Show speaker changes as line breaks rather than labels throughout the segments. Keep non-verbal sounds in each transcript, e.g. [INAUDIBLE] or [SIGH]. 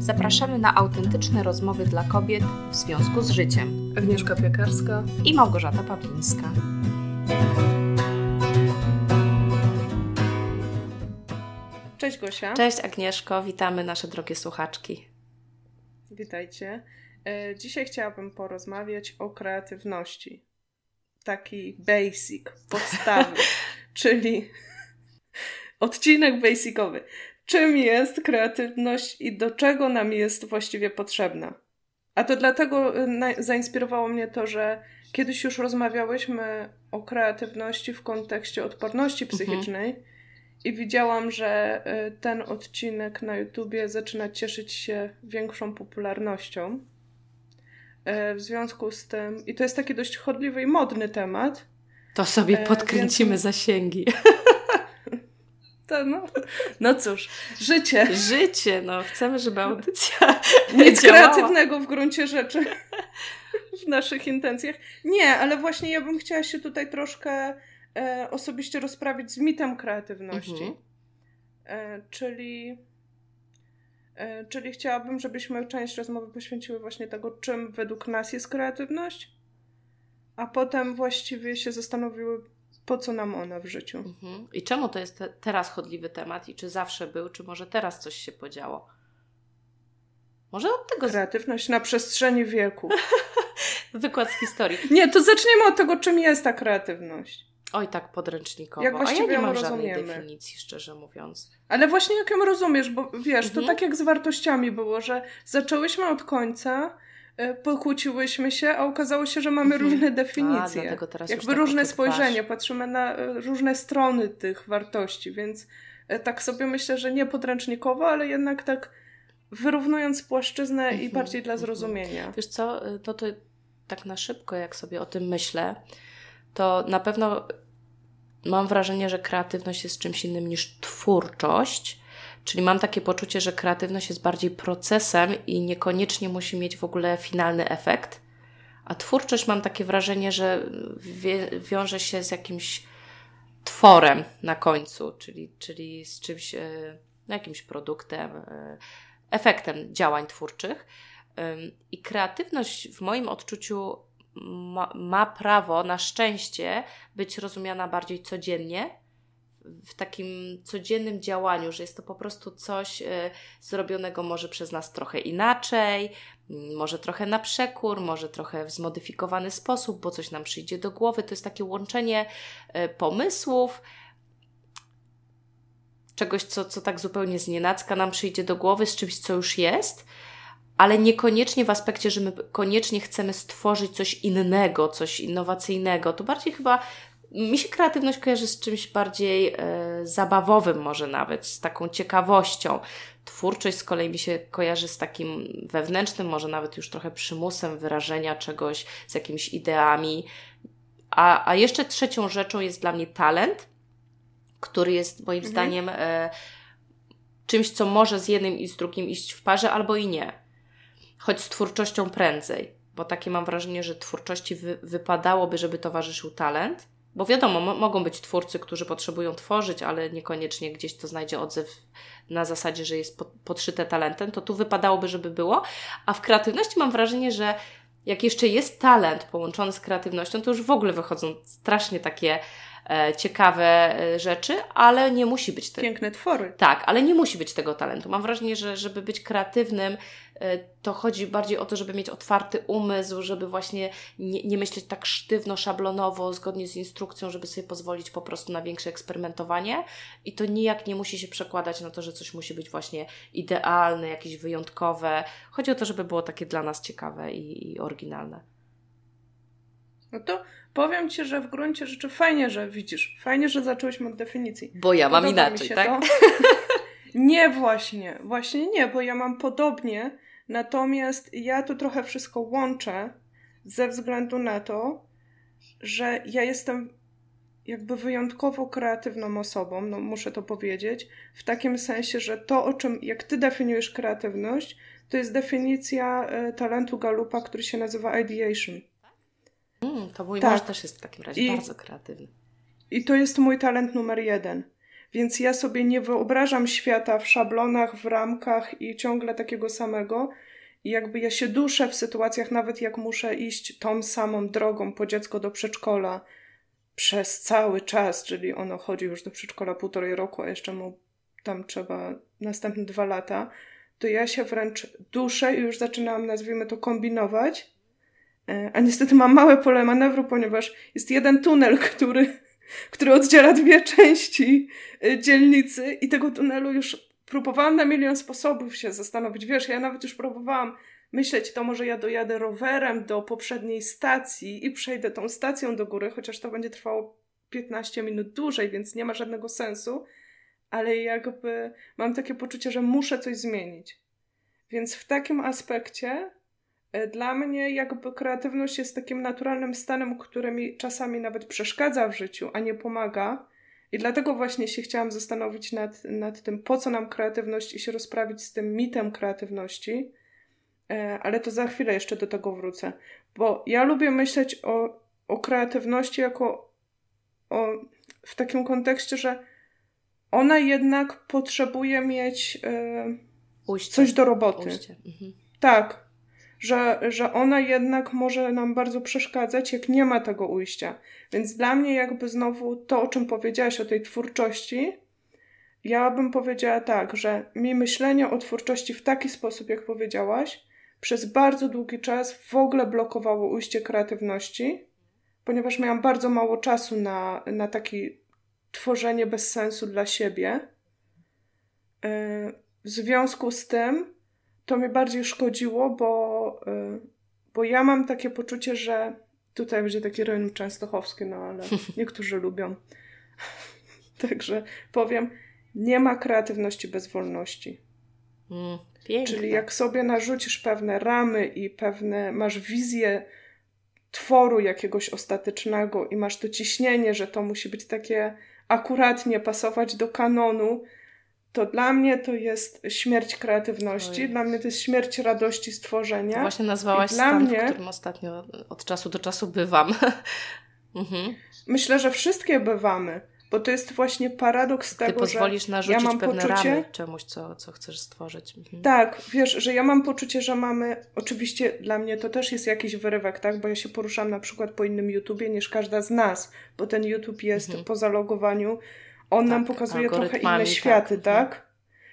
Zapraszamy na autentyczne rozmowy dla kobiet w związku z życiem.
Agnieszka Piekarska
i Małgorzata Pawlińska.
Cześć Gosia.
Cześć Agnieszko, witamy nasze drogie słuchaczki.
Witajcie. E, dzisiaj chciałabym porozmawiać o kreatywności. Taki basic, podstawy, [LAUGHS] czyli odcinek basicowy. Czym jest kreatywność i do czego nam jest właściwie potrzebna? A to dlatego y, zainspirowało mnie to, że kiedyś już rozmawiałyśmy o kreatywności w kontekście odporności mhm. psychicznej mhm. i widziałam, że y, ten odcinek na YouTubie zaczyna cieszyć się większą popularnością. Y, w związku z tym, i to jest taki dość chodliwy i modny temat.
To sobie podkręcimy więc... zasięgi. [LAUGHS]
To no, no cóż, życie.
Życie, no. Chcemy, żeby audycja [LAUGHS]
Nic kreatywnego w gruncie rzeczy w naszych intencjach. Nie, ale właśnie ja bym chciała się tutaj troszkę e, osobiście rozprawić z mitem kreatywności. Mhm. E, czyli, e, czyli chciałabym, żebyśmy część rozmowy poświęciły właśnie tego, czym według nas jest kreatywność, a potem właściwie się zastanowiły, po co nam ona w życiu. Mhm.
I czemu to jest te, teraz chodliwy temat i czy zawsze był, czy może teraz coś się podziało? Może od tego.
Kreatywność na przestrzeni wieku. [LAUGHS]
Wykład z historii.
Nie, to zaczniemy od tego, czym jest ta kreatywność.
Oj, tak podręcznikowo. Jak właściwie A ja nie mam rozumiemy. żadnej definicji, szczerze mówiąc.
Ale właśnie jak ją rozumiesz, bo wiesz, mhm. to tak jak z wartościami było, że zaczęłyśmy od końca, pokłóciłyśmy się, a okazało się, że mamy mhm. różne definicje. A, teraz Jakby tak różne spojrzenie, patrzymy na e, różne strony tych wartości, więc e, tak sobie myślę, że nie podręcznikowo, ale jednak tak wyrównując płaszczyznę i mhm. bardziej dla mhm. zrozumienia.
Wiesz co, to, to tak na szybko, jak sobie o tym myślę, to na pewno mam wrażenie, że kreatywność jest czymś innym niż twórczość, Czyli mam takie poczucie, że kreatywność jest bardziej procesem i niekoniecznie musi mieć w ogóle finalny efekt. A twórczość mam takie wrażenie, że wiąże się z jakimś tworem na końcu, czyli, czyli z czymś, e, jakimś produktem, e, efektem działań twórczych. I kreatywność w moim odczuciu ma, ma prawo na szczęście być rozumiana bardziej codziennie w takim codziennym działaniu, że jest to po prostu coś e, zrobionego może przez nas trochę inaczej, może trochę na przekór, może trochę w zmodyfikowany sposób, bo coś nam przyjdzie do głowy. To jest takie łączenie e, pomysłów, czegoś, co, co tak zupełnie znienacka nam przyjdzie do głowy, z czymś, co już jest, ale niekoniecznie w aspekcie, że my koniecznie chcemy stworzyć coś innego, coś innowacyjnego. To bardziej chyba mi się kreatywność kojarzy z czymś bardziej e, zabawowym, może nawet, z taką ciekawością. Twórczość z kolei mi się kojarzy z takim wewnętrznym, może nawet już trochę przymusem wyrażenia czegoś, z jakimiś ideami. A, a jeszcze trzecią rzeczą jest dla mnie talent, który jest moim mhm. zdaniem e, czymś, co może z jednym i z drugim iść w parze, albo i nie. Choć z twórczością prędzej, bo takie mam wrażenie, że twórczości wy, wypadałoby, żeby towarzyszył talent bo wiadomo, mogą być twórcy, którzy potrzebują tworzyć, ale niekoniecznie gdzieś to znajdzie odzew na zasadzie, że jest podszyte talentem, to tu wypadałoby, żeby było. A w kreatywności mam wrażenie, że jak jeszcze jest talent połączony z kreatywnością, to już w ogóle wychodzą strasznie takie ciekawe e, rzeczy, ale nie musi być
tego. Piękne twory.
Tak, ale nie musi być tego talentu. Mam wrażenie, że żeby być kreatywnym, E, to chodzi bardziej o to, żeby mieć otwarty umysł, żeby właśnie nie, nie myśleć tak sztywno, szablonowo, zgodnie z instrukcją, żeby sobie pozwolić po prostu na większe eksperymentowanie. I to nijak nie musi się przekładać na to, że coś musi być właśnie idealne, jakieś wyjątkowe. Chodzi o to, żeby było takie dla nas ciekawe i, i oryginalne.
No to powiem Ci, że w gruncie rzeczy fajnie, że widzisz, fajnie, że zaczęłyśmy od definicji.
Bo ja mam inaczej, tak? [LAUGHS]
nie, właśnie, właśnie nie, bo ja mam podobnie, Natomiast ja to trochę wszystko łączę ze względu na to, że ja jestem jakby wyjątkowo kreatywną osobą, no muszę to powiedzieć, w takim sensie, że to, o czym, jak ty definiujesz kreatywność, to jest definicja y, talentu Galupa, który się nazywa ideation.
Mm, to mój tak. mąż też jest w takim razie I, bardzo kreatywny.
I to jest mój talent numer jeden. Więc ja sobie nie wyobrażam świata w szablonach, w ramkach i ciągle takiego samego. I jakby ja się duszę w sytuacjach, nawet jak muszę iść tą samą drogą po dziecko do przedszkola przez cały czas, czyli ono chodzi już do przedszkola półtorej roku, a jeszcze mu tam trzeba następne dwa lata, to ja się wręcz duszę i już zaczynałam, nazwijmy to, kombinować. E, a niestety mam małe pole manewru, ponieważ jest jeden tunel, który, który oddziela dwie części e, dzielnicy i tego tunelu już próbowałam na milion sposobów się zastanowić. Wiesz, ja nawet już próbowałam myśleć, to może ja dojadę rowerem do poprzedniej stacji i przejdę tą stacją do góry, chociaż to będzie trwało 15 minut dłużej, więc nie ma żadnego sensu, ale jakby mam takie poczucie, że muszę coś zmienić. Więc w takim aspekcie dla mnie jakby kreatywność jest takim naturalnym stanem, który mi czasami nawet przeszkadza w życiu, a nie pomaga. I dlatego właśnie się chciałam zastanowić nad, nad tym, po co nam kreatywność i się rozprawić z tym mitem kreatywności E, ale to za chwilę jeszcze do tego wrócę. Bo ja lubię myśleć o, o kreatywności jako o, w takim kontekście, że ona jednak potrzebuje mieć e, coś do roboty. Mhm. Tak, że, że ona jednak może nam bardzo przeszkadzać, jak nie ma tego ujścia. Więc dla mnie, jakby znowu to, o czym powiedziałaś o tej twórczości, ja bym powiedziała tak, że mi myślenie o twórczości w taki sposób, jak powiedziałaś, przez bardzo długi czas w ogóle blokowało ujście kreatywności, ponieważ miałam bardzo mało czasu na, na takie tworzenie bez sensu dla siebie. E, w związku z tym to mi bardziej szkodziło, bo, e, bo ja mam takie poczucie, że tutaj będzie taki rejon częstochowski, no ale [LAUGHS] niektórzy lubią. [LAUGHS] Także powiem, nie ma kreatywności bez wolności.
Mm.
Czyli jak sobie narzucisz pewne ramy i pewne, masz wizję tworu jakiegoś ostatecznego i masz to ciśnienie, że to musi być takie akuratnie pasować do kanonu, to dla mnie to jest śmierć kreatywności, dla mnie to jest śmierć radości stworzenia. To
właśnie nazwałaś I stan, mnie... w którym ostatnio od czasu do czasu bywam. [LAUGHS]
mhm. Myślę, że wszystkie bywamy. Bo to jest właśnie paradoks
Ty
tego,
pozwolisz
że
narzucić
ja mam
pewne
poczucie,
ramy czemuś, co, co chcesz stworzyć. Mhm.
Tak, wiesz, że ja mam poczucie, że mamy, oczywiście dla mnie to też jest jakiś wyrywek, tak, bo ja się poruszam na przykład po innym YouTubie niż każda z nas, bo ten YouTube jest mhm. po zalogowaniu, on tak, nam pokazuje trochę inne tak, światy, tak? tak?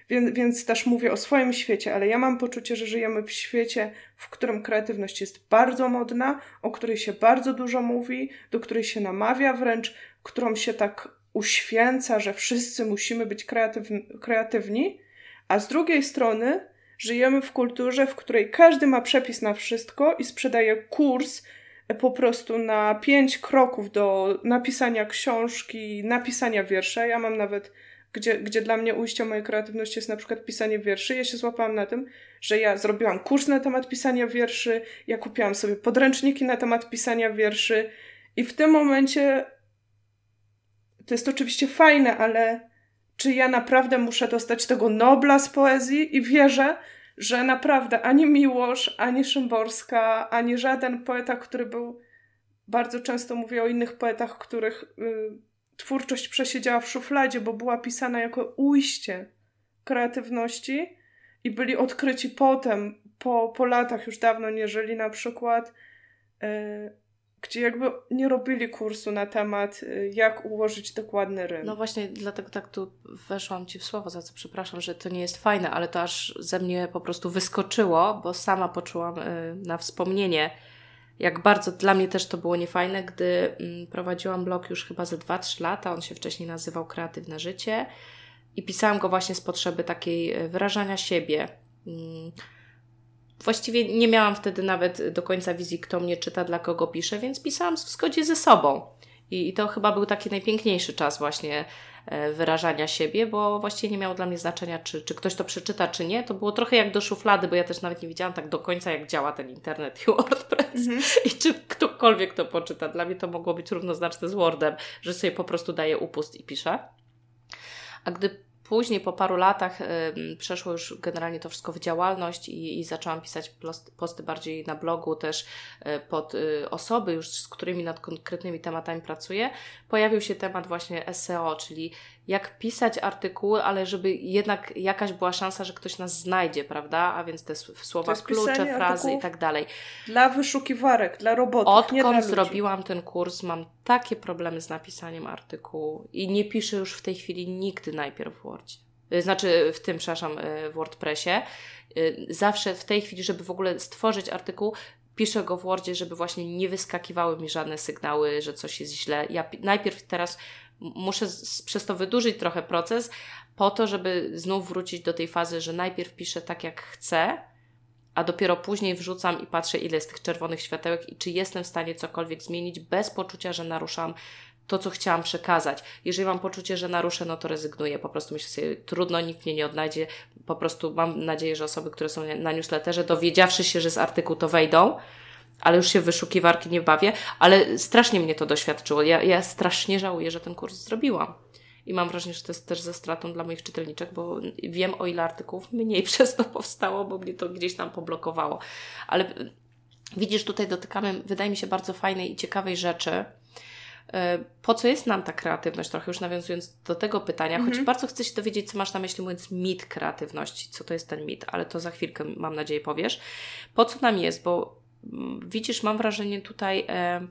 Więc, więc też mówię o swoim świecie, ale ja mam poczucie, że żyjemy w świecie, w którym kreatywność jest bardzo modna, o której się bardzo dużo mówi, do której się namawia wręcz, którą się tak uświęca, że wszyscy musimy być kreatywni, kreatywni, a z drugiej strony żyjemy w kulturze, w której każdy ma przepis na wszystko i sprzedaje kurs po prostu na pięć kroków do napisania książki, napisania wiersza. Ja mam nawet, gdzie, gdzie dla mnie ujście mojej kreatywności jest na przykład pisanie wierszy. Ja się złapałam na tym, że ja zrobiłam kurs na temat pisania wierszy, ja kupiłam sobie podręczniki na temat pisania wierszy i w tym momencie to jest oczywiście fajne, ale czy ja naprawdę muszę dostać tego Nobla z poezji? I wierzę, że naprawdę ani Miłosz, ani Szymborska, ani żaden poeta, który był, bardzo często mówię o innych poetach, których y, twórczość przesiedziała w szufladzie, bo była pisana jako ujście kreatywności i byli odkryci potem, po, po latach już dawno nie żyli na przykład. Y, gdzie jakby nie robili kursu na temat, y, jak ułożyć dokładny rym.
No właśnie, dlatego tak tu weszłam Ci w słowo, za co przepraszam, że to nie jest fajne, ale to aż ze mnie po prostu wyskoczyło, bo sama poczułam y, na wspomnienie, jak bardzo dla mnie też to było niefajne, gdy mm, prowadziłam blog już chyba ze 2-3 lata, on się wcześniej nazywał Kreatywne Życie i pisałam go właśnie z potrzeby takiej y, wyrażania siebie mm, właściwie nie miałam wtedy nawet do końca wizji, kto mnie czyta, dla kogo piszę, więc pisałam w zgodzie ze sobą. I, I to chyba był taki najpiękniejszy czas właśnie e, wyrażania siebie, bo właściwie nie miało dla mnie znaczenia, czy, czy ktoś to przeczyta, czy nie. To było trochę jak do szuflady, bo ja też nawet nie wiedziałam tak do końca, jak działa ten internet i WordPress mm -hmm. i czy ktokolwiek to poczyta. Dla mnie to mogło być równoznaczne z Wordem, że sobie po prostu daję upust i piszę. A gdy Później, po paru latach, przeszło już generalnie to wszystko w działalność i, i zaczęłam pisać posty bardziej na blogu, też y, pod y, osoby, już z którymi nad konkretnymi tematami pracuję. Pojawił się temat właśnie SEO, czyli jak pisać artykuły, ale żeby jednak jakaś była szansa, że ktoś nas znajdzie, prawda? A więc te słowa klucze, frazy i tak dalej.
Dla wyszukiwarek, dla robotów,
Odkąd zrobiłam ten kurs, mam takie problemy z napisaniem artykułu i nie piszę już w tej chwili nigdy najpierw w Wordzie. Y, znaczy w tym, przepraszam, y, w WordPressie. Y, zawsze w tej chwili, żeby w ogóle stworzyć artykuł, piszę go w Wordzie, żeby właśnie nie wyskakiwały mi żadne sygnały, że coś jest źle. Ja najpierw teraz muszę z, przez to wydłużyć trochę proces, po to, żeby znów wrócić do tej fazy, że najpierw piszę tak, jak chcę, a dopiero później wrzucam i patrzę, ile jest tych czerwonych światełek i czy jestem w stanie cokolwiek zmienić bez poczucia, że naruszam to, co chciałam przekazać. Jeżeli mam poczucie, że naruszę, no to rezygnuję. Po prostu myślę sobie, trudno, nikt mnie nie odnajdzie. Po prostu mam nadzieję, że osoby, które są na newsletterze, dowiedziawszy się, że z artykułu to wejdą, ale już się w wyszukiwarki nie bawię, ale strasznie mnie to doświadczyło. Ja, ja strasznie żałuję, że ten kurs zrobiłam. I mam wrażenie, że to jest też ze stratą dla moich czytelniczek, bo wiem, o ile artykułów mniej [LAUGHS] przez to powstało, bo mnie to gdzieś tam poblokowało. Ale widzisz, tutaj dotykamy, wydaje mi się, bardzo fajnej i ciekawej rzeczy. E, po co jest nam ta kreatywność? Trochę już nawiązując do tego pytania, choć mhm. bardzo chcę się dowiedzieć, co masz na myśli, mówiąc mit kreatywności, co to jest ten mit, ale to za chwilkę, mam nadzieję, powiesz. Po co nam jest? Bo widzisz, mam wrażenie tutaj e,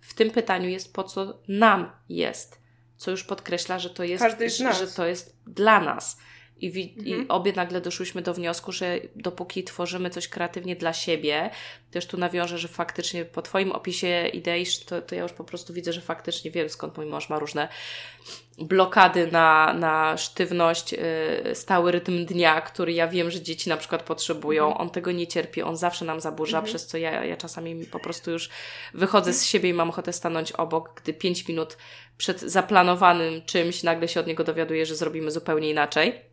w tym pytaniu jest po co nam jest, co już podkreśla, że to jest, że to jest dla nas. I, wi- mhm. I obie nagle doszłyśmy do wniosku, że dopóki tworzymy coś kreatywnie dla siebie, też tu nawiążę, że faktycznie po Twoim opisie idei, to, to ja już po prostu widzę, że faktycznie wiem skąd mój mąż ma różne blokady na, na sztywność, yy, stały rytm dnia, który ja wiem, że dzieci na przykład potrzebują. Mhm. On tego nie cierpi, on zawsze nam zaburza, mhm. przez co ja, ja czasami po prostu już wychodzę z siebie i mam ochotę stanąć obok, gdy pięć minut przed zaplanowanym czymś nagle się od niego dowiaduję, że zrobimy zupełnie inaczej.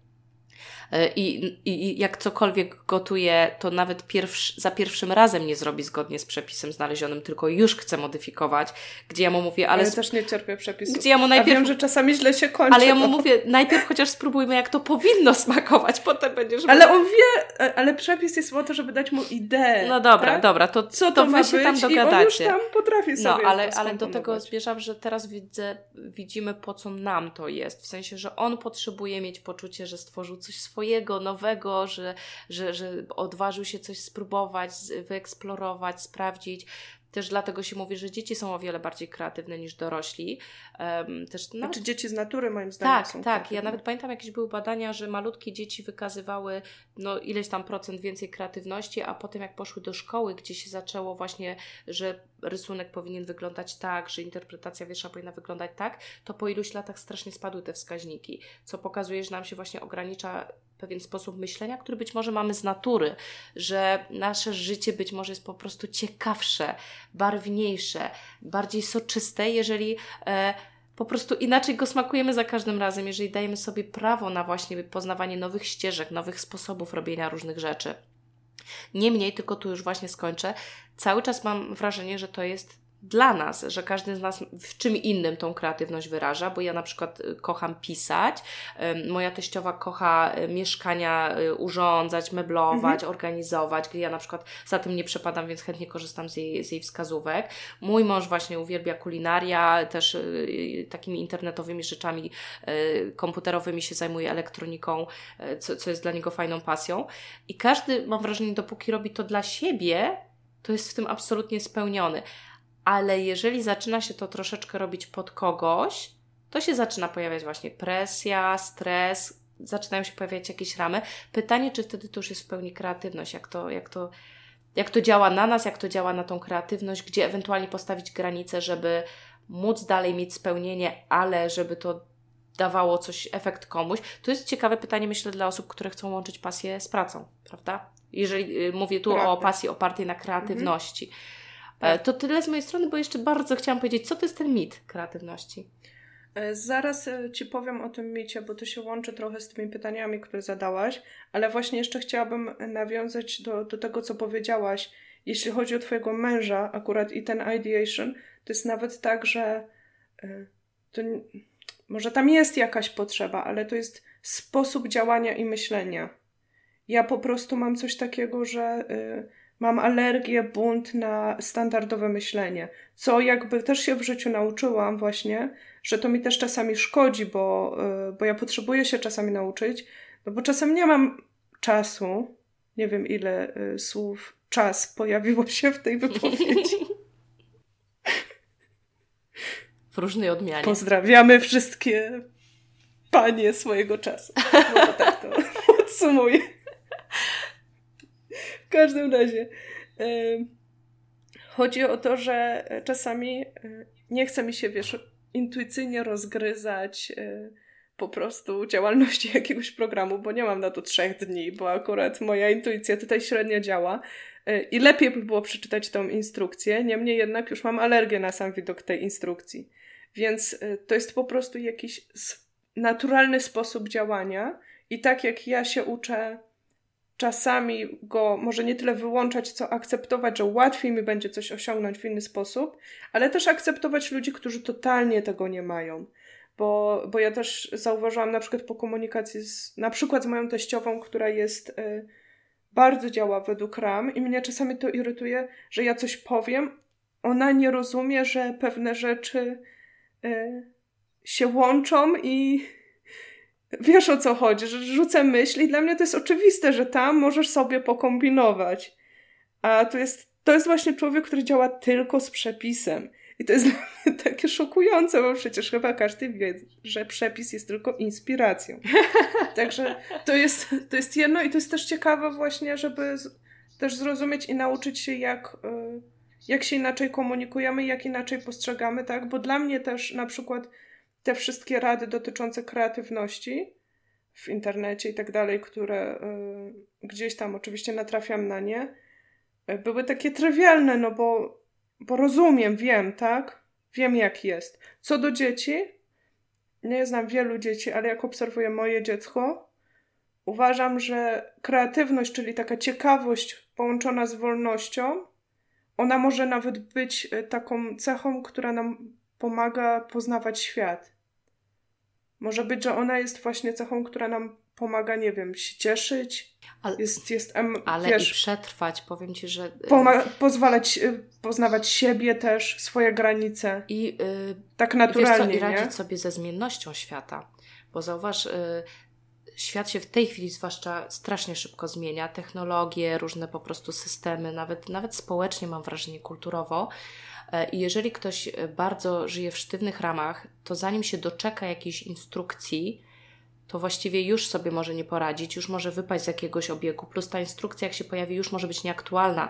E, i, i jak cokolwiek gotuje, to nawet pierwszy, za pierwszym razem nie zrobi zgodnie z przepisem znalezionym, tylko już chce modyfikować, gdzie ja mu mówię, ale...
Ja też nie cierpię przepisów.
Gdzie ja mu najpierw...
A wiem, że czasami źle się kończy.
Ale ja mu mówię, najpierw chociaż spróbujmy, jak to powinno smakować, potem będziesz...
Ale on wie, e, ale przepis jest po to, żeby dać mu ideę.
No dobra, tak? dobra, to co to, to wy się tam dogadacie. I on już
tam potrafi no, sobie
No, ale, ale do tego zmierzam, że teraz widzę, widzimy, po co nam to jest. W sensie, że on potrzebuje mieć poczucie, że stworzył coś swojego, nowego, nowego, że, że, że odważył się coś spróbować, wyeksplorować, sprawdzić. Też dlatego się mówi, że dzieci są o wiele bardziej kreatywne niż dorośli. Um,
też nawet... Znaczy dzieci z natury moim zdaniem
Tak, tak. Ja nawet pamiętam jakieś były badania, że malutkie dzieci wykazywały no, ileś tam procent więcej kreatywności, a potem jak poszły do szkoły, gdzie się zaczęło właśnie, że rysunek powinien wyglądać tak, że interpretacja wiersza powinna wyglądać tak, to po iluś latach strasznie spadły te wskaźniki, co pokazuje, że nam się właśnie ogranicza pewien sposób myślenia, który być może mamy z natury, że nasze życie być może jest po prostu ciekawsze, barwniejsze, bardziej soczyste, jeżeli e, po prostu inaczej go smakujemy za każdym razem, jeżeli dajemy sobie prawo na właśnie poznawanie nowych ścieżek, nowych sposobów robienia różnych rzeczy. Niemniej, tylko tu już właśnie skończę, cały czas mam wrażenie, że to jest dla nas, że każdy z nas w czym innym tą kreatywność wyraża, bo ja na przykład y, kocham pisać, moja teściowa kocha y, mieszkania y, urządzać, meblować, mhm. organizować, ja na przykład za tym nie przepadam, więc chętnie korzystam z jej, z jej wskazówek. Mój mąż właśnie uwielbia kulinaria, też takimi internetowymi rzeczami komputerowymi się zajmuje elektroniką, co, co jest dla niego fajną pasją. I każdy, mam wrażenie, dopóki robi to dla siebie, to jest w tym absolutnie spełniony ale jeżeli zaczyna się to troszeczkę robić pod kogoś, to się zaczyna pojawiać właśnie presja, stres, zaczynają się pojawiać jakieś ramy. Pytanie, czy wtedy to już jest w pełni kreatywność, jak to, jak to, jak to działa na nas, jak to działa na tą kreatywność, gdzie ewentualnie postawić granice, żeby móc dalej mieć spełnienie, ale żeby to dawało coś, efekt komuś. To jest ciekawe pytanie, myślę, dla osób, które chcą łączyć pasję z pracą, prawda? Jeżeli y, mówię tu Prawda. o pasji opartej na kreatywności. Mhm. E, to tyle z mojej strony, bo jeszcze bardzo chciałam powiedzieć, co to jest ten mit kreatywności?
E, zaraz e, Ci powiem o tym micie, bo to się łączy trochę z tymi pytaniami, które zadałaś, ale właśnie jeszcze chciałabym nawiązać do, do tego, co powiedziałaś. Jeśli chodzi o Twojego męża, akurat i ten ideation, to jest nawet tak, że to, może tam jest jakaś potrzeba, ale to jest sposób działania i myślenia. Ja po prostu mam coś takiego, że mam alergię, bunt na standardowe myślenie. Co jakby też się w życiu nauczyłam właśnie, że to mi też czasami szkodzi, bo, e, bo ja potrzebuję się czasami nauczyć, no bo czasem nie mam czasu, nie wiem ile y, słów czas pojawiło się w tej wypowiedzi. [LAUGHS]
W różnej odmianie.
Pozdrawiamy wszystkie panie swojego czasu. No to tak to [LAUGHS] odsumuję. Każdym razie chodzi o to, że czasami y, nie chce mi się, wiesz, intuicyjnie rozgryzać y, po prostu działalności [LAUGHS] jakiegoś programu, bo nie mam na to trzech dni, bo akurat moja intuicja tutaj średnio działa. I lepiej by było przeczytać tą instrukcję, niemniej jednak już mam alergię na sam widok tej instrukcji. Więc to jest po prostu jakiś naturalny sposób działania, i tak jak ja się uczę czasami go może nie tyle wyłączać, co akceptować, że łatwiej mi będzie coś osiągnąć w inny sposób, ale też akceptować ludzi, którzy totalnie tego nie mają. Bo, bo ja też zauważyłam na przykład po komunikacji z, na przykład z moją teściową, która jest y, bardzo działa według ram i mnie czasami to irytuje, że ja coś powiem, ona nie rozumie, że pewne rzeczy y, się łączą i wiesz o co chodzi, że rzucę myśl i dla mnie to jest oczywiste, że tam możesz sobie pokombinować. A to jest, to jest właśnie człowiek, który działa tylko z przepisem. I to jest [LAUGHS] dla mnie takie szokujące, bo przecież chyba każdy wie, że przepis jest tylko inspiracją. [LAUGHS] Także to jest, to jest jedno i to jest też ciekawe właśnie, żeby z, też zrozumieć i nauczyć się, jak, y, jak się inaczej komunikujemy, jak inaczej postrzegamy, tak? Bo dla mnie też na przykład te wszystkie rady dotyczące kreatywności w internecie i tak dalej, które y, gdzieś tam oczywiście natrafiam na nie, y, były takie trywialne, no bo bo rozumiem, wiem, tak? Wiem, jak jest. Co do dzieci, nie znam wielu dzieci, ale jak obserwuję moje dziecko, uważam, że kreatywność, czyli taka ciekawość połączona z wolnością, ona może nawet być e, taką cechą, która nam pomaga poznawać świat. Może być, że ona jest właśnie cechą, która nam pomaga, nie wiem, się cieszyć. Ale, jest, jest em,
ale wiesz, i przetrwać, powiem Ci, że...
pozwalać y, poznawać siebie też, swoje granice. I yy, tak naturalnie,
wiesz co, I radzić nie? sobie ze zmiennością świata. Bo zauważ, yy, świat się w tej chwili zwłaszcza strasznie szybko zmienia. Technologie, różne po prostu systemy, nawet, nawet społecznie mam wrażenie, kulturowo. Y, I jeżeli ktoś bardzo żyje w sztywnych ramach, to zanim się doczeka jakiejś instrukcji, to właściwie już sobie może nie poradzić, już może wypaść z jakiegoś obiegu, plus ta instrukcja, jak się pojawi, już może być nieaktualna.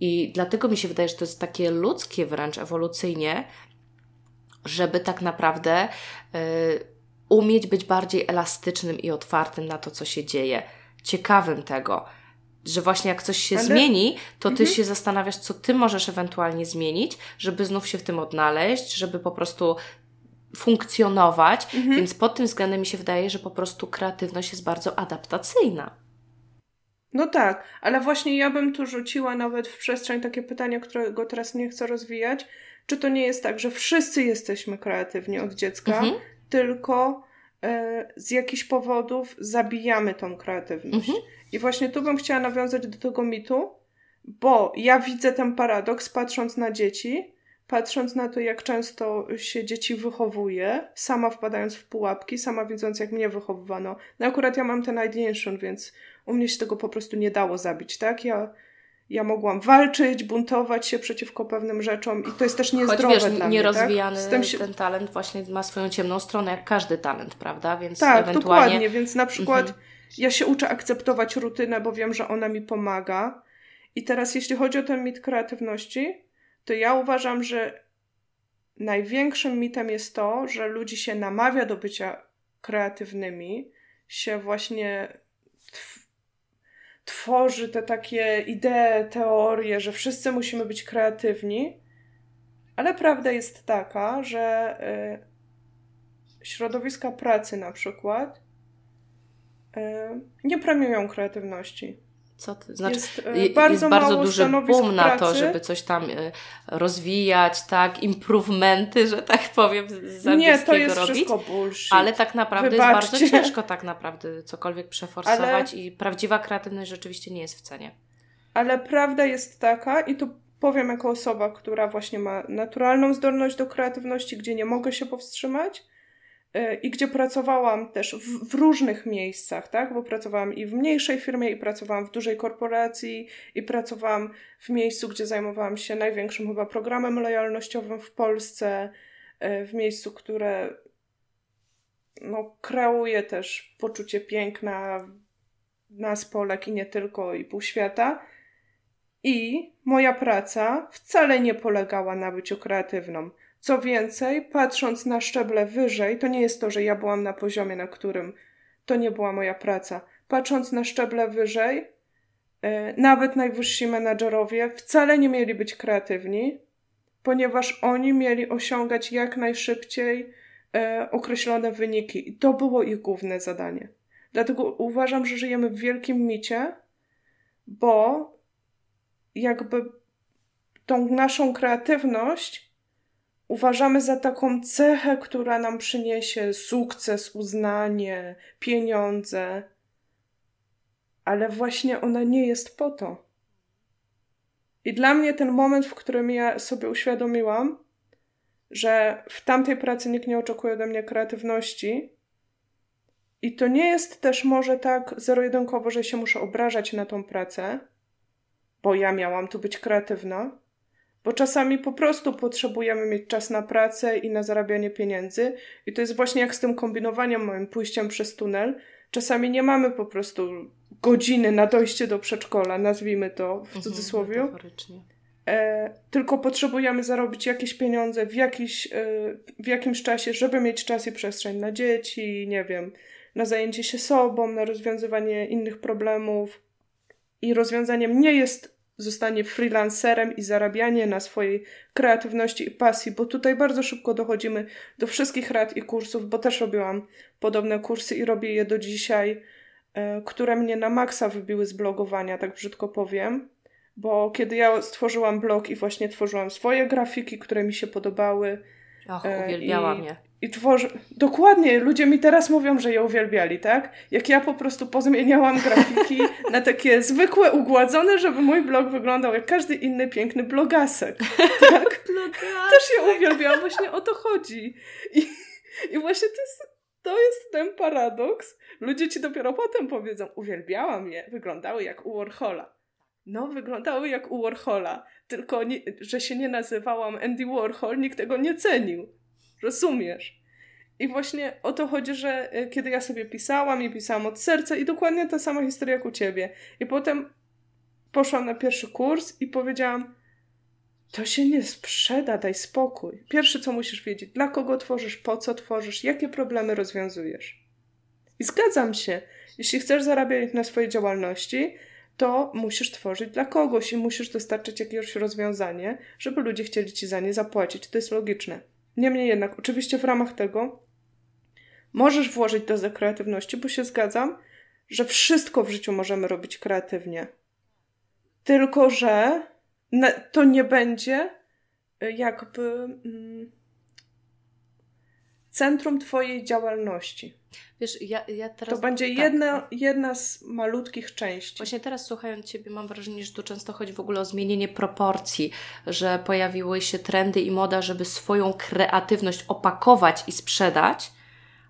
I dlatego mi się wydaje, że to jest takie ludzkie wręcz ewolucyjnie, żeby tak naprawdę y, umieć być bardziej elastycznym i otwartym na to, co się dzieje, ciekawym tego. Że właśnie jak coś się Ale... zmieni, to ty mhm. się zastanawiasz, co ty możesz ewentualnie zmienić, żeby znów się w tym odnaleźć, żeby po prostu funkcjonować, mhm. więc pod tym względem mi się wydaje, że po prostu kreatywność jest bardzo adaptacyjna.
No tak, ale właśnie ja bym tu rzuciła nawet w przestrzeń takie pytanie, którego teraz nie chcę rozwijać. Czy to nie jest tak, że wszyscy jesteśmy kreatywni od dziecka, mhm. tylko e, z jakichś powodów zabijamy tą kreatywność? Mhm. I właśnie tu bym chciała nawiązać do tego mitu, bo ja widzę ten paradoks patrząc na dzieci, patrząc na to, jak często się dzieci wychowuje, sama wpadając w pułapki, sama widząc, jak mnie wychowywano. No akurat ja mam ten ideation, więc u mnie się tego po prostu nie dało zabić, tak? Ja, ja mogłam walczyć, buntować się przeciwko pewnym rzeczom i to jest też niezdrowe
Choć, wiesz,
dla
nierozwijany
mnie,
tak? się... ten talent właśnie ma swoją ciemną stronę, jak każdy talent, prawda?
Więc tak, ewentualnie... dokładnie, więc na przykład mhm. Ja się uczę akceptować rutynę, bo wiem, że ona mi pomaga. I teraz jeśli chodzi o ten mit kreatywności, to ja uważam, że największym mitem jest to, że ludzi się namawia do bycia kreatywnymi, się właśnie tworzy te takie idee, teorie, że wszyscy musimy być kreatywni, ale prawda jest taka, że y, środowiska pracy na przykład nie premiują kreatywności.
Co to znaczy? Jest, e, bardzo, jest bardzo duży boom na to, żeby coś tam e, rozwijać, tak, improvementy, że tak powiem, z
Nie, to jest robić. wszystko bullshit.
Ale tak naprawdę Wybaczcie. jest bardzo ciężko tak naprawdę cokolwiek przeforsować Ale... i prawdziwa kreatywność rzeczywiście nie jest w cenie.
ale prawda jest taka, i to powiem jako osoba, która właśnie ma naturalną zdolność do kreatywności, gdzie nie mogę się powstrzymać, e, i gdzie pracowałam też w, w, różnych miejscach, tak? Bo pracowałam i w mniejszej firmie, i pracowałam w dużej korporacji, i pracowałam w miejscu, gdzie zajmowałam się największym chyba programem lojalnościowym w Polsce, e, w miejscu, które no, kreuje też poczucie piękna nas, Polek i nie tylko, i pół świata. I moja praca wcale nie polegała na byciu kreatywną. Co więcej, patrząc na szczeble wyżej, to nie jest to, że ja byłam na poziomie, na którym to nie była moja praca. Patrząc na szczeble wyżej, e, nawet najwyżsi menadżerowie wcale nie mieli być kreatywni, ponieważ oni mieli osiągać jak najszybciej e, określone wyniki. I to było ich główne zadanie. Dlatego uważam, że żyjemy w wielkim micie, bo jakby tą naszą kreatywność uważamy za taką cechę, która nam przyniesie sukces, uznanie, pieniądze, ale właśnie ona nie jest po to. I dla mnie ten moment, w którym ja sobie uświadomiłam, że w tamtej pracy nikt nie oczekuje ode mnie kreatywności, i to nie jest też może tak zero-jedynkowo, że się muszę obrażać na tą pracę, bo ja miałam tu być kreatywna, bo czasami po prostu potrzebujemy mieć czas na pracę i na zarabianie pieniędzy, i to jest właśnie jak z tym kombinowaniem moim pójściem przez tunel. Czasami nie mamy po prostu godziny na dojście do przedszkola, nazwijmy to w mhm, cudzysłowie. E, tylko potrzebujemy zarobić jakieś pieniądze w, jakiś, e, w jakimś czasie, żeby mieć czas i przestrzeń na dzieci, nie wiem, na zajęcie się sobą, na rozwiązywanie innych problemów. I rozwiązaniem nie jest zostanie freelancerem i zarabianie na swojej kreatywności i pasji, bo tutaj bardzo szybko dochodzimy do wszystkich rad i kursów, bo też robiłam podobne kursy i robię je do dzisiaj, e, które mnie na maksa wybiły z blogowania, tak brzydko powiem. Bo kiedy ja stworzyłam blog i właśnie tworzyłam swoje grafiki, które mi się podobały.
Och, uwielbiałam je
i tworzy. Dokładnie, ludzie mi teraz mówią, że je uwielbiali, tak? Jak ja po prostu pozmieniałam grafiki na takie zwykłe, ugładzone, żeby mój blog wyglądał jak każdy inny piękny blogasek. Tak? [LAUGHS] blogasek. Też je uwielbiałam, właśnie o to chodzi. I, i właśnie to jest, to jest ten paradoks. Ludzie ci dopiero potem powiedzą, uwielbiałam je, wyglądały jak u Warhola. No, wyglądały jak u Warhola, tylko nie, że się nie nazywałam Andy Warhol, nikt tego nie cenił. Rozumiesz? I właśnie o to chodzi, że y, kiedy ja sobie pisałam i pisałam od serca i dokładnie ta sama historia jak u ciebie. I potem poszłam na pierwszy kurs i powiedziałam, to się nie sprzeda, daj spokój. Pierwsze, co musisz wiedzieć, dla kogo tworzysz, po co tworzysz, jakie problemy rozwiązujesz. I zgadzam się, jeśli chcesz zarabiać na swojej działalności, to musisz tworzyć dla kogoś i musisz dostarczyć jakieś rozwiązanie, żeby ludzie chcieli ci za nie zapłacić. To jest logiczne. Niemniej jednak, oczywiście w ramach tego możesz włożyć dozę kreatywności, bo się zgadzam, że wszystko w życiu możemy robić kreatywnie. Tylko, że to nie będzie y, jakby mm, centrum Twojej działalności.
Wiesz, ja, ja teraz...
To będzie tak. jedna, jedna z malutkich części.
Właśnie teraz słuchając Ciebie mam wrażenie, że tu często chodzi w ogóle o zmienienie proporcji, że pojawiły się trendy i moda, żeby swoją kreatywność opakować i sprzedać,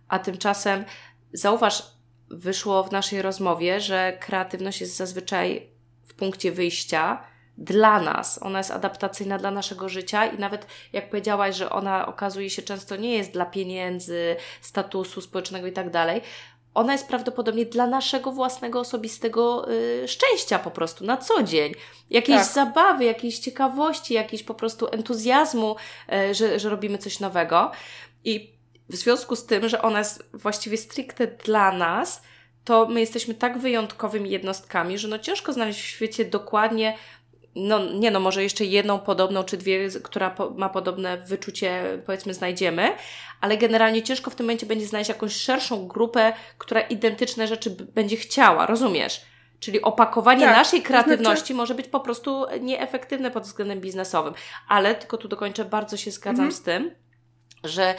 a tymczasem zauważ, wyszło w naszej rozmowie, że kreatywność jest zazwyczaj w punkcie wyjścia dla nas. Ona jest adaptacyjna dla naszego życia i nawet jak powiedziałaś, że ona okazuje się często nie jest dla pieniędzy, statusu społecznego i tak dalej. Ona jest prawdopodobnie dla naszego własnego osobistego y, szczęścia po prostu na co dzień. Jakiejś tak. zabawy, jakiejś ciekawości, jakiejś po prostu entuzjazmu, y, że, że robimy coś nowego. I w związku z tym, że ona jest właściwie stricte dla nas, to my jesteśmy tak wyjątkowymi jednostkami, że no ciężko znaleźć w świecie dokładnie no nie no, może jeszcze jedną podobną, czy dwie, która po, ma podobne wyczucie, powiedzmy, znajdziemy, ale generalnie ciężko w tym momencie będzie znaleźć jakąś szerszą grupę, która identyczne rzeczy będzie chciała, rozumiesz? Czyli opakowanie tak, naszej kreatywności znaczy... może być po prostu nieefektywne pod względem biznesowym. Ale tylko tu dokończę, bardzo się zgadzam mhm. z tym, że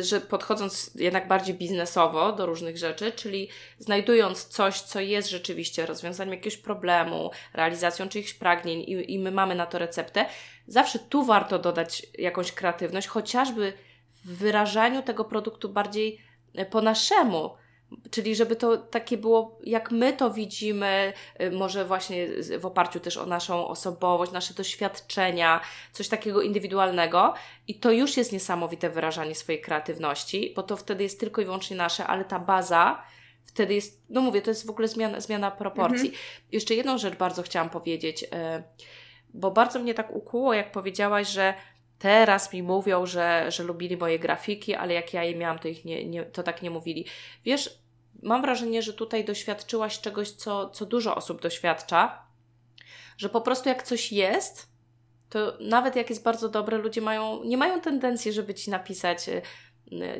że podchodząc jednak bardziej biznesowo do różnych rzeczy, czyli znajdując coś, co jest rzeczywiście rozwiązaniem jakiegoś problemu, realizacją czyichś pragnień i, i my mamy na to receptę, zawsze tu warto dodać jakąś kreatywność, chociażby w wyrażaniu tego produktu bardziej e, po naszemu, Czyli żeby to takie było, jak my to widzimy, y, może właśnie w oparciu też o naszą osobowość, nasze doświadczenia, coś takiego indywidualnego. I to już jest niesamowite wyrażanie swojej kreatywności, bo to wtedy jest tylko i wyłącznie nasze, ale ta baza wtedy jest, no mówię, to jest w ogóle zmiana, zmiana proporcji. Mhm. Jeszcze jedną rzecz bardzo chciałam powiedzieć, y, bo bardzo mnie tak ukuło, jak powiedziałaś, że Teraz mi mówią, że, że lubili moje grafiki, ale jak ja je miałam, to, ich nie, nie, to tak nie mówili. Wiesz, mam wrażenie, że tutaj doświadczyłaś czegoś, co, co dużo osób doświadcza, że po prostu jak coś jest, to nawet jak jest bardzo dobre, ludzie mają, nie mają tendencji, żeby ci napisać y,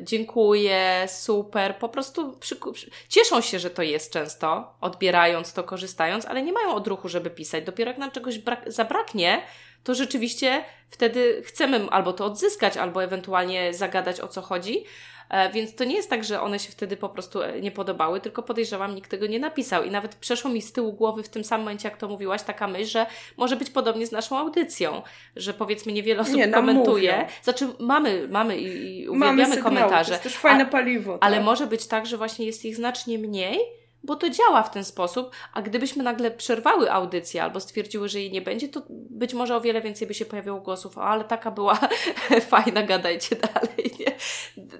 dziękuję, super, po prostu przy, przy, cieszą się, że to jest często, odbierając to, korzystając, ale nie mają odruchu, żeby pisać. Dopiero jak nam czegoś brak, zabraknie, to rzeczywiście wtedy chcemy albo to odzyskać, albo ewentualnie zagadać o co chodzi. E, więc to nie jest tak, że one się wtedy po prostu e, nie podobały, tylko podejrzewam, nikt tego nie napisał. I nawet przeszło mi z tyłu głowy w tym samym momencie, jak to mówiłaś, taka myśl, że może być podobnie z naszą audycją, że powiedzmy niewiele osób nie, komentuje. Mówią. Znaczy mamy, mamy i, i uwielbiamy mamy komentarze. To
jest też fajne paliwo. Tak?
Ale może być tak, że właśnie jest ich znacznie mniej, bo to działa w ten sposób, a gdybyśmy nagle przerwały audycję albo stwierdziły, że jej nie będzie, to być może o wiele więcej by się pojawiło głosów, ale taka była [LAUGHS] fajna, gadajcie dalej, nie?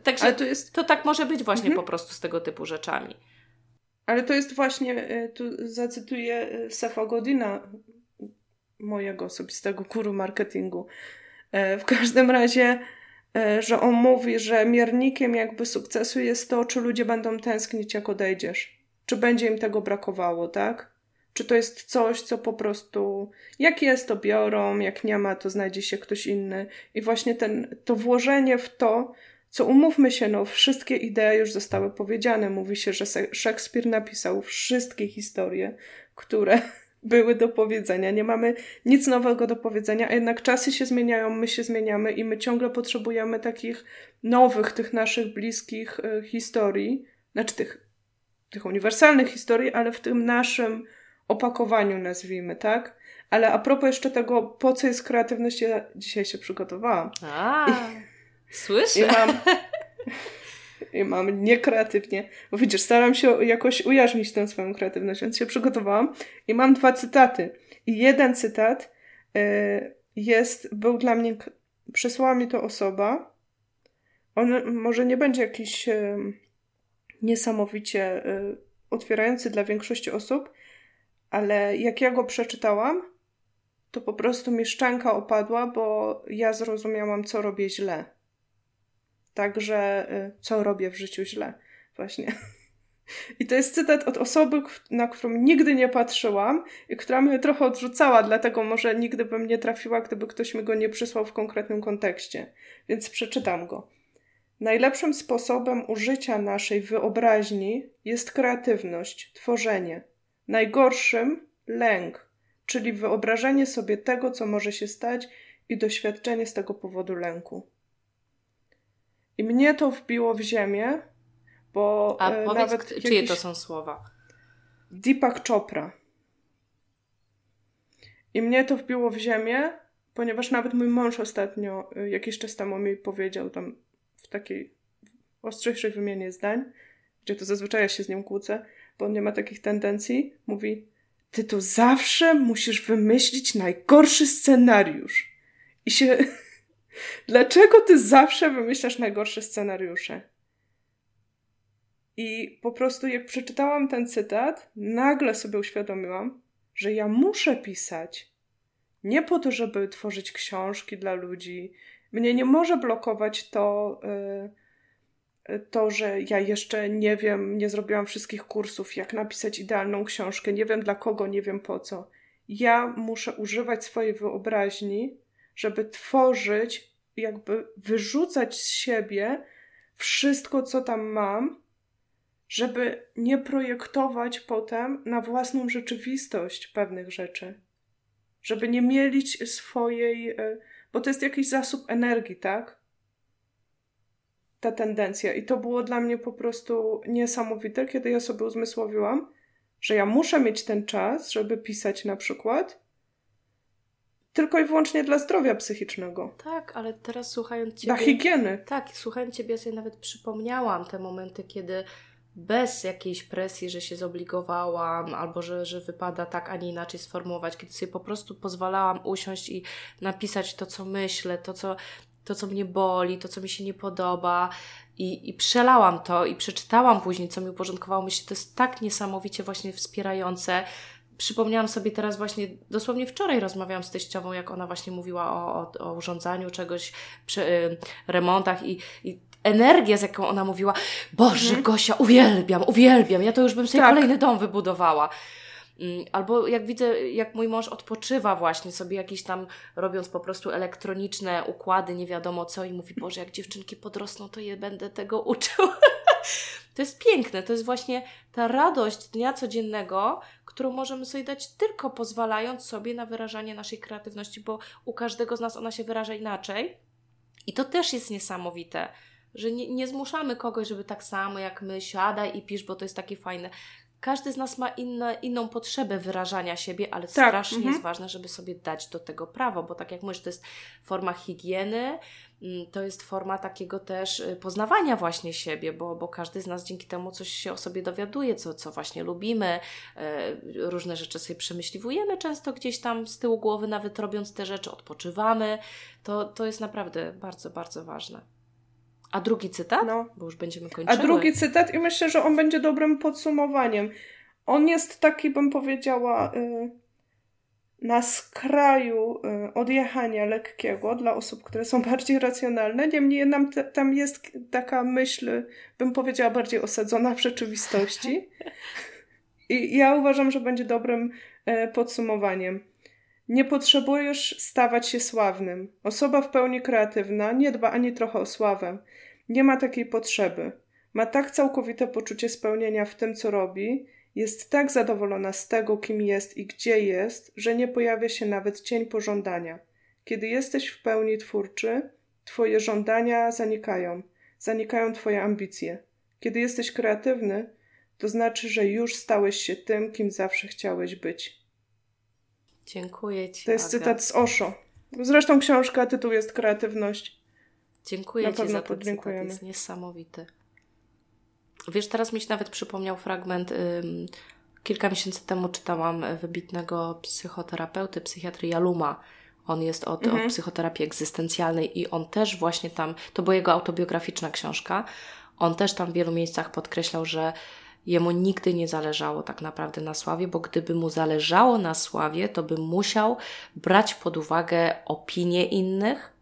Także to, jest... to tak może być właśnie mhm. po prostu z tego typu rzeczami.
Ale to jest właśnie, e, tu zacytuję e, Sefa Godina, mojego osobistego guru marketingu. E, w każdym razie, że on mówi, że miernikiem jakby sukcesu jest to, czy ludzie będą tęsknić, jak odejdziesz czy będzie im tego brakowało, tak? Czy to jest coś, co po prostu jak jest, to biorą, jak nie ma, to znajdzie się ktoś inny. I właśnie ten, to włożenie w to, co umówmy się, no wszystkie idee już zostały powiedziane. Mówi się, że Szekspir napisał wszystkie historie, które [LAUGHS] były do powiedzenia. Nie mamy nic nowego do powiedzenia, a jednak czasy się zmieniają, my się zmieniamy i my ciągle potrzebujemy takich nowych, tych naszych bliskich y, historii, znaczy tych tych uniwersalnych historii, ale w tym naszym opakowaniu, nazwijmy, tak? Ale a propos jeszcze tego, po co jest kreatywność, ja dzisiaj się przygotowałam.
A, I, słyszę.
I mam, I mam niekreatywnie, bo widzisz, staram się jakoś ujarzmić tę swoją kreatywność, więc się przygotowałam i mam dwa cytaty. I jeden cytat y, jest, był dla mnie, przysłała mi to osoba, on może nie będzie jakiś... Y, niesamowicie y, otwierający dla większości osób, ale jak ja go przeczytałam, to po prostu mi szczęka opadła, bo ja zrozumiałam, co robię źle. Także y, co robię w życiu źle, właśnie. I to jest cytat od osoby, na którą nigdy nie patrzyłam i która mnie trochę odrzucała, dlatego może nigdy bym nie trafiła, gdyby ktoś mi go nie przysłał w konkretnym kontekście. Więc przeczytam go. Najlepszym sposobem użycia naszej wyobraźni jest kreatywność, tworzenie. Najgorszym lęk, czyli wyobrażenie sobie tego, co może się stać i doświadczenie z tego powodu lęku. I mnie to wbiło w ziemię, bo
A e, powiedz, nawet czyje to są słowa?
Deepak Chopra. I mnie to wbiło w ziemię, ponieważ nawet mój mąż ostatnio, e, jakiś czas temu mi powiedział tam w takiej ostrzejszej wymianie zdań, gdzie to zazwyczaj ja się z nią kłócę, bo on nie ma takich tendencji, mówi ty to zawsze musisz wymyślić najgorszy scenariusz. I się... [LAUGHS] Dlaczego ty zawsze wymyślasz najgorsze scenariusze? I po prostu jak przeczytałam ten cytat, nagle sobie uświadomiłam, że ja muszę pisać. Nie po to, żeby tworzyć książki dla ludzi, mnie nie może blokować to, y, to, że ja jeszcze nie wiem, nie zrobiłam wszystkich kursów, jak napisać idealną książkę, nie wiem dla kogo, nie wiem po co. Ja muszę używać swojej wyobraźni, żeby tworzyć, jakby wyrzucać z siebie wszystko, co tam mam, żeby nie projektować potem na własną rzeczywistość pewnych rzeczy. Żeby nie mielić swojej y, bo to jest jakiś zasób energii, tak? ta tendencja. I to było dla mnie po prostu niesamowite, kiedy ja sobie uzmysłowiłam, że ja muszę mieć ten czas, żeby pisać na przykład, tylko i wyłącznie dla zdrowia psychicznego.
Tak, ale teraz słuchając Ciebie...
Dla higieny.
Tak, słuchając Ciebie ja sobie nawet przypomniałam te momenty, kiedy bez jakiejś presji, że się zobligowałam, albo że, że wypada tak, a nie inaczej sformułować, kiedy sobie po prostu pozwalałam usiąść i napisać to, co myślę, to, co, to, co mnie boli, to, co mi się nie podoba. I, I przelałam to i przeczytałam później, co mi uporządkowało myśli. To jest tak niesamowicie właśnie wspierające. Przypomniałam sobie teraz właśnie, dosłownie wczoraj rozmawiałam z teściową, jak ona właśnie mówiła o, o, o urządzaniu czegoś, przy y, remontach i, i energia, z jaką ona mówiła, Boże, mhm. Gosia, uwielbiam, uwielbiam, ja to już bym sobie tak. kolejny dom wybudowała. Mm, albo jak widzę, jak mój mąż odpoczywa właśnie sobie jakieś tam, robiąc po prostu elektroniczne układy, nie wiadomo co i mówi, Boże, jak dziewczynki podrosną, to je będę tego [LAUGHS] uczył. to jest piękne, to jest właśnie ta radość dnia codziennego, którą możemy sobie dać tylko pozwalając sobie na wyrażanie naszej kreatywności, bo u każdego z nas ona się wyraża inaczej. I to też jest niesamowite że nie, nie zmuszamy kogoś, żeby tak samo jak my, siadaj i pisz, bo to jest takie fajne. Każdy z nas ma inne, inną potrzebę wyrażania siebie, ale tak. strasznie mhm. jest ważne, żeby sobie dać do tego prawo, bo tak jak mówisz, to jest forma higieny, mm, to jest forma takiego też y, poznawania właśnie siebie, bo, bo każdy z nas dzięki temu coś się o sobie dowiaduje, co, co właśnie lubimy, y, różne rzeczy sobie przemyśliwujemy często gdzieś tam z tyłu głowy, nawet robiąc te rzeczy, odpoczywamy. To, to jest naprawdę bardzo, bardzo ważne. A drugi cytat? No. Bo już będziemy kończyły.
A drugi cytat i myślę, że on będzie dobrym podsumowaniem. On jest taki, bym powiedziała, y, na skraju y, odjechania lekkiego dla osób, które są [LAUGHS] bardziej racjonalne. Niemniej nam tam jest taka myśl, bym powiedziała, bardziej osadzona w rzeczywistości. [LAUGHS] I ja uważam, że będzie dobrym y, podsumowaniem. Nie potrzebujesz stawać się sławnym. Osoba w pełni kreatywna nie dba ani trochę o sławę. Nie ma takiej potrzeby. Ma tak całkowite poczucie spełnienia w tym, co robi, jest tak zadowolona z tego, kim jest i gdzie jest, że nie pojawia się nawet cień pożądania. Kiedy jesteś w pełni twórczy, twoje żądania zanikają, zanikają twoje ambicje. Kiedy jesteś kreatywny, to znaczy, że już stałeś się tym, kim zawsze chciałeś być.
Dziękuję Ci.
To jest Aga. cytat z Osho. Zresztą książka, tytuł jest Kreatywność.
Dziękuję Ci za ten cytat, jest niesamowity. Wiesz, teraz mi się nawet przypomniał fragment. Ym, kilka miesięcy temu czytałam wybitnego psychoterapeuty, psychiatry Jaluma. On jest od, mhm. od psychoterapii egzystencjalnej i on też właśnie tam, to była jego autobiograficzna książka, on też tam w wielu miejscach podkreślał, że jemu nigdy nie zależało tak naprawdę na sławie, bo gdyby mu zależało na sławie, to by musiał brać pod uwagę opinie innych,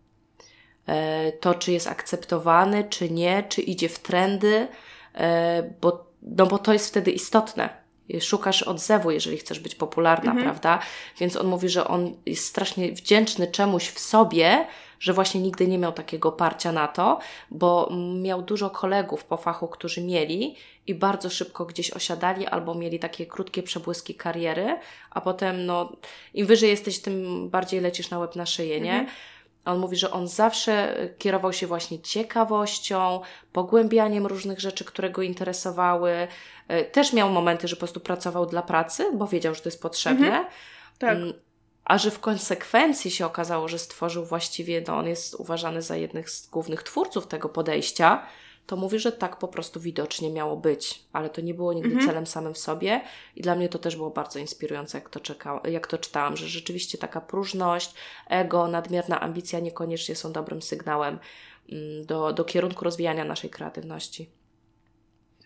e, to czy jest akceptowany, czy nie, czy idzie w trendy, e, bo, no bo to jest wtedy istotne. Szukasz odzewu, jeżeli chcesz być popularna, mhm. prawda? Więc on mówi, że on jest strasznie wdzięczny czemuś w sobie, że właśnie nigdy nie miał takiego parcia na to, bo miał dużo kolegów po fachu, którzy mieli i bardzo szybko gdzieś osiadali albo mieli takie krótkie przebłyski kariery, a potem no, im wyżej jesteś, tym bardziej lecisz na łeb na szyję, nie? Mhm. On mówi, że on zawsze kierował się właśnie ciekawością, pogłębianiem różnych rzeczy, które go interesowały. E, też miał momenty, że po prostu pracował dla pracy, bo wiedział, że to jest potrzebne. Mhm. Tak. A że w konsekwencji się okazało, że stworzył właściwie, no on jest uważany za jednych z głównych twórców tego podejścia, to mówi, że tak po prostu widocznie miało być, ale to nie było nigdy mhm. celem samym w sobie i dla mnie to też było bardzo inspirujące, jak to, czeka, jak to czytałam, że rzeczywiście taka próżność, ego, nadmierna ambicja niekoniecznie są dobrym sygnałem mm, do, do kierunku rozwijania naszej kreatywności.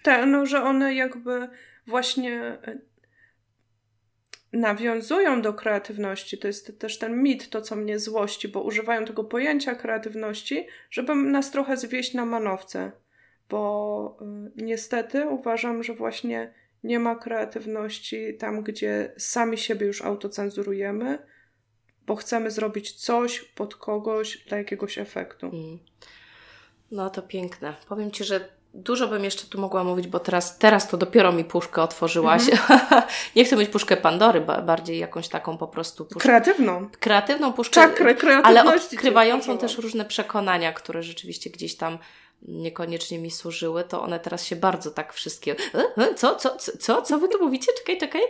Tak, no, że one jakby właśnie nawiązują do kreatywności. To jest też ten mit, to co mnie złości, bo używają tego pojęcia kreatywności, żeby nas trochę zwieść na manowce. Bo y, niestety uważam, że właśnie nie ma kreatywności tam, gdzie sami siebie już autocenzurujemy, bo chcemy zrobić coś pod kogoś dla jakiegoś efektu. Mm.
No to piękne. Powiem Ci, że Dużo bym jeszcze tu mogła mówić, bo teraz, teraz to dopiero mi puszkę otworzyłaś. Mm-hmm. [LAUGHS] Nie chcę mieć puszkę Pandory, bardziej jakąś taką po prostu puszkę.
Kreatywną.
Kreatywną puszkę, Czakrę, ale odkrywającą też różne przekonania, które rzeczywiście gdzieś tam niekoniecznie mi służyły, to one teraz się bardzo tak wszystkie. E, e, co, co, co, co, co wy tu mówicie? Czekaj, czekaj.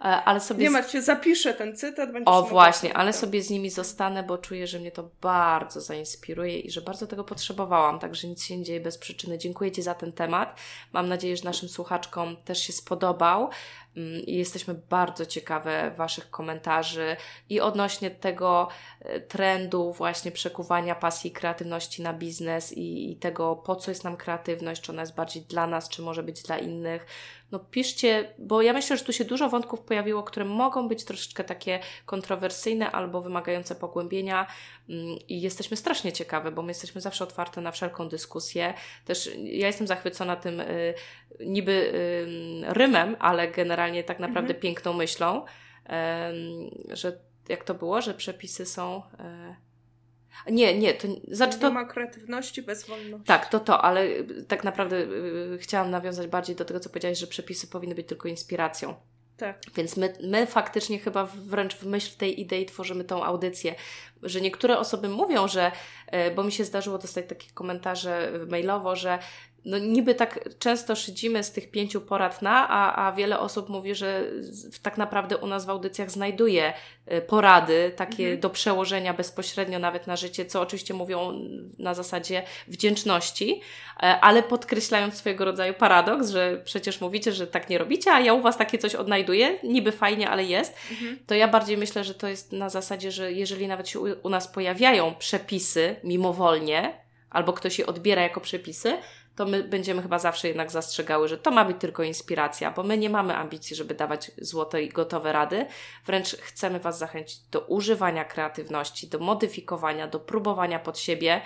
E, ale sobie.
Nie martw się, zapiszę ten cytat.
O, właśnie, ale sobie z nimi zostanę, bo czuję, że mnie to bardzo zainspiruje i że bardzo tego potrzebowałam. Także nic się nie dzieje bez przyczyny. Dziękuję Ci za ten temat. Mam nadzieję, że naszym słuchaczkom też się spodobał. Mm, i jesteśmy bardzo ciekawe Waszych komentarzy i odnośnie tego e, trendu właśnie przekuwania pasji i kreatywności na biznes i, i tego, po co jest nam kreatywność, czy ona jest bardziej dla nas, czy może być dla innych no piszcie, bo ja myślę, że tu się dużo wątków pojawiło, które mogą być troszeczkę takie kontrowersyjne albo wymagające pogłębienia mm, i jesteśmy strasznie ciekawe, bo my jesteśmy zawsze otwarte na wszelką dyskusję. Też ja jestem zachwycona tym y, niby y, rymem, ale generalnie tak naprawdę mhm. piękną myślą, y, że jak to było, że przepisy są y, nie, nie, to
znaczy to... Nie ma kreatywności bez wolności.
Tak, to to, ale y, tak naprawdę yy, chciałam nawiązać bardziej do tego, co powiedziałeś, że przepisy powinny być tylko inspiracją.
Tak.
Więc my, my faktycznie chyba wręcz w myśl tej idei tworzymy tą audycję, że niektóre osoby mówią, że, y, bo mi się zdarzyło dostać takie komentarze mailowo, że no niby tak często szydzimy z tych pięciu porad na, a, a wiele osób mówi, że tak naprawdę u nas w audycjach znajduje y, porady takie mhm. do przełożenia bezpośrednio nawet na życie, co oczywiście mówią na zasadzie wdzięczności, e, ale podkreślając swojego rodzaju paradoks, że przecież mówicie, że tak nie robicie, a ja u Was takie coś odnajduję, niby fajnie, ale jest, mhm. to ja bardziej myślę, że to jest na zasadzie, że jeżeli nawet się u, u nas pojawiają przepisy mimowolnie, albo ktoś je odbiera jako przepisy, to my będziemy chyba zawsze jednak zastrzegały, że to ma być tylko inspiracja, bo my nie mamy ambicji, żeby dawać złote i gotowe rady. Wręcz chcemy Was zachęcić do używania kreatywności, do modyfikowania, do próbowania pod siebie.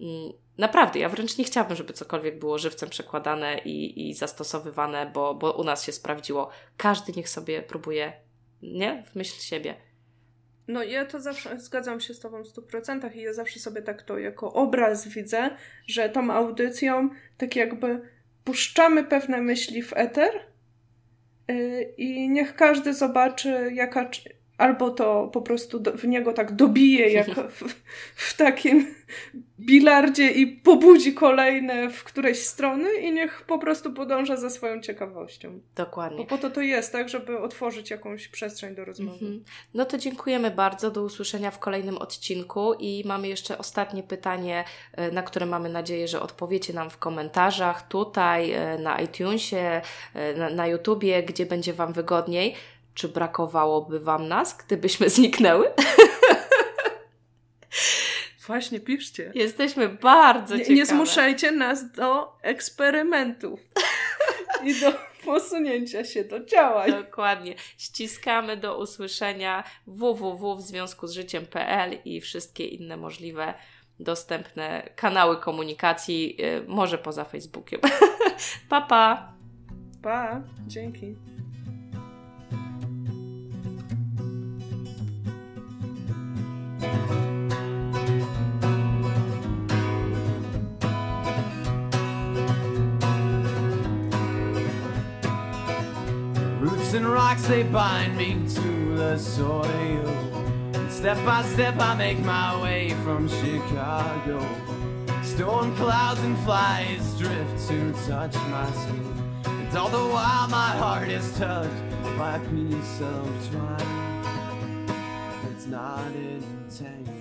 Mm, naprawdę, ja wręcz nie chciałabym, żeby cokolwiek było żywcem przekładane i, i zastosowywane, bo, bo u nas się sprawdziło. Każdy niech sobie próbuje, nie? W myśl siebie.
No ja to zawsze zgadzam się z Tobą w 100% i ja zawsze sobie tak to jako obraz widzę, że tą audycją tak jakby puszczamy pewne myśli w eter yy, i niech każdy zobaczy, jaka, albo to po prostu do, w niego tak dobije, jak [LAUGHS] w, w, takim bilardzie i pobudzi kolejne w którejś strony i niech po prostu podąża za swoją ciekawością.
Dokładnie.
Bo po to to jest, tak, żeby otworzyć jakąś przestrzeń do rozmowy. Mhm.
No to dziękujemy bardzo, do usłyszenia w kolejnym odcinku i mamy jeszcze ostatnie pytanie, e, na które mamy nadzieję, że odpowiecie nam w komentarzach tutaj, e, na iTunesie, e, na, na YouTubie, gdzie będzie Wam wygodniej czy brakowałoby Wam nas, gdybyśmy [LAUGHS] zniknęły?
Właśnie, piszcie.
Jesteśmy bardzo
nie,
ciekawe.
Nie zmuszajcie nas do eksperymentów [LAUGHS] i do posunięcia się do działań.
Dokładnie. Ściskamy do usłyszenia www w związku z życiem.pl i wszystkie inne możliwe dostępne kanały komunikacji, y, może poza Facebookiem. [LAUGHS] pa, pa.
Pa, dzięki. Rocks, they bind me to the soil. And step by step, I make my way from Chicago. Storm clouds and flies drift to touch my skin. And all the while, my heart is touched by a piece of twine. It's not entangled.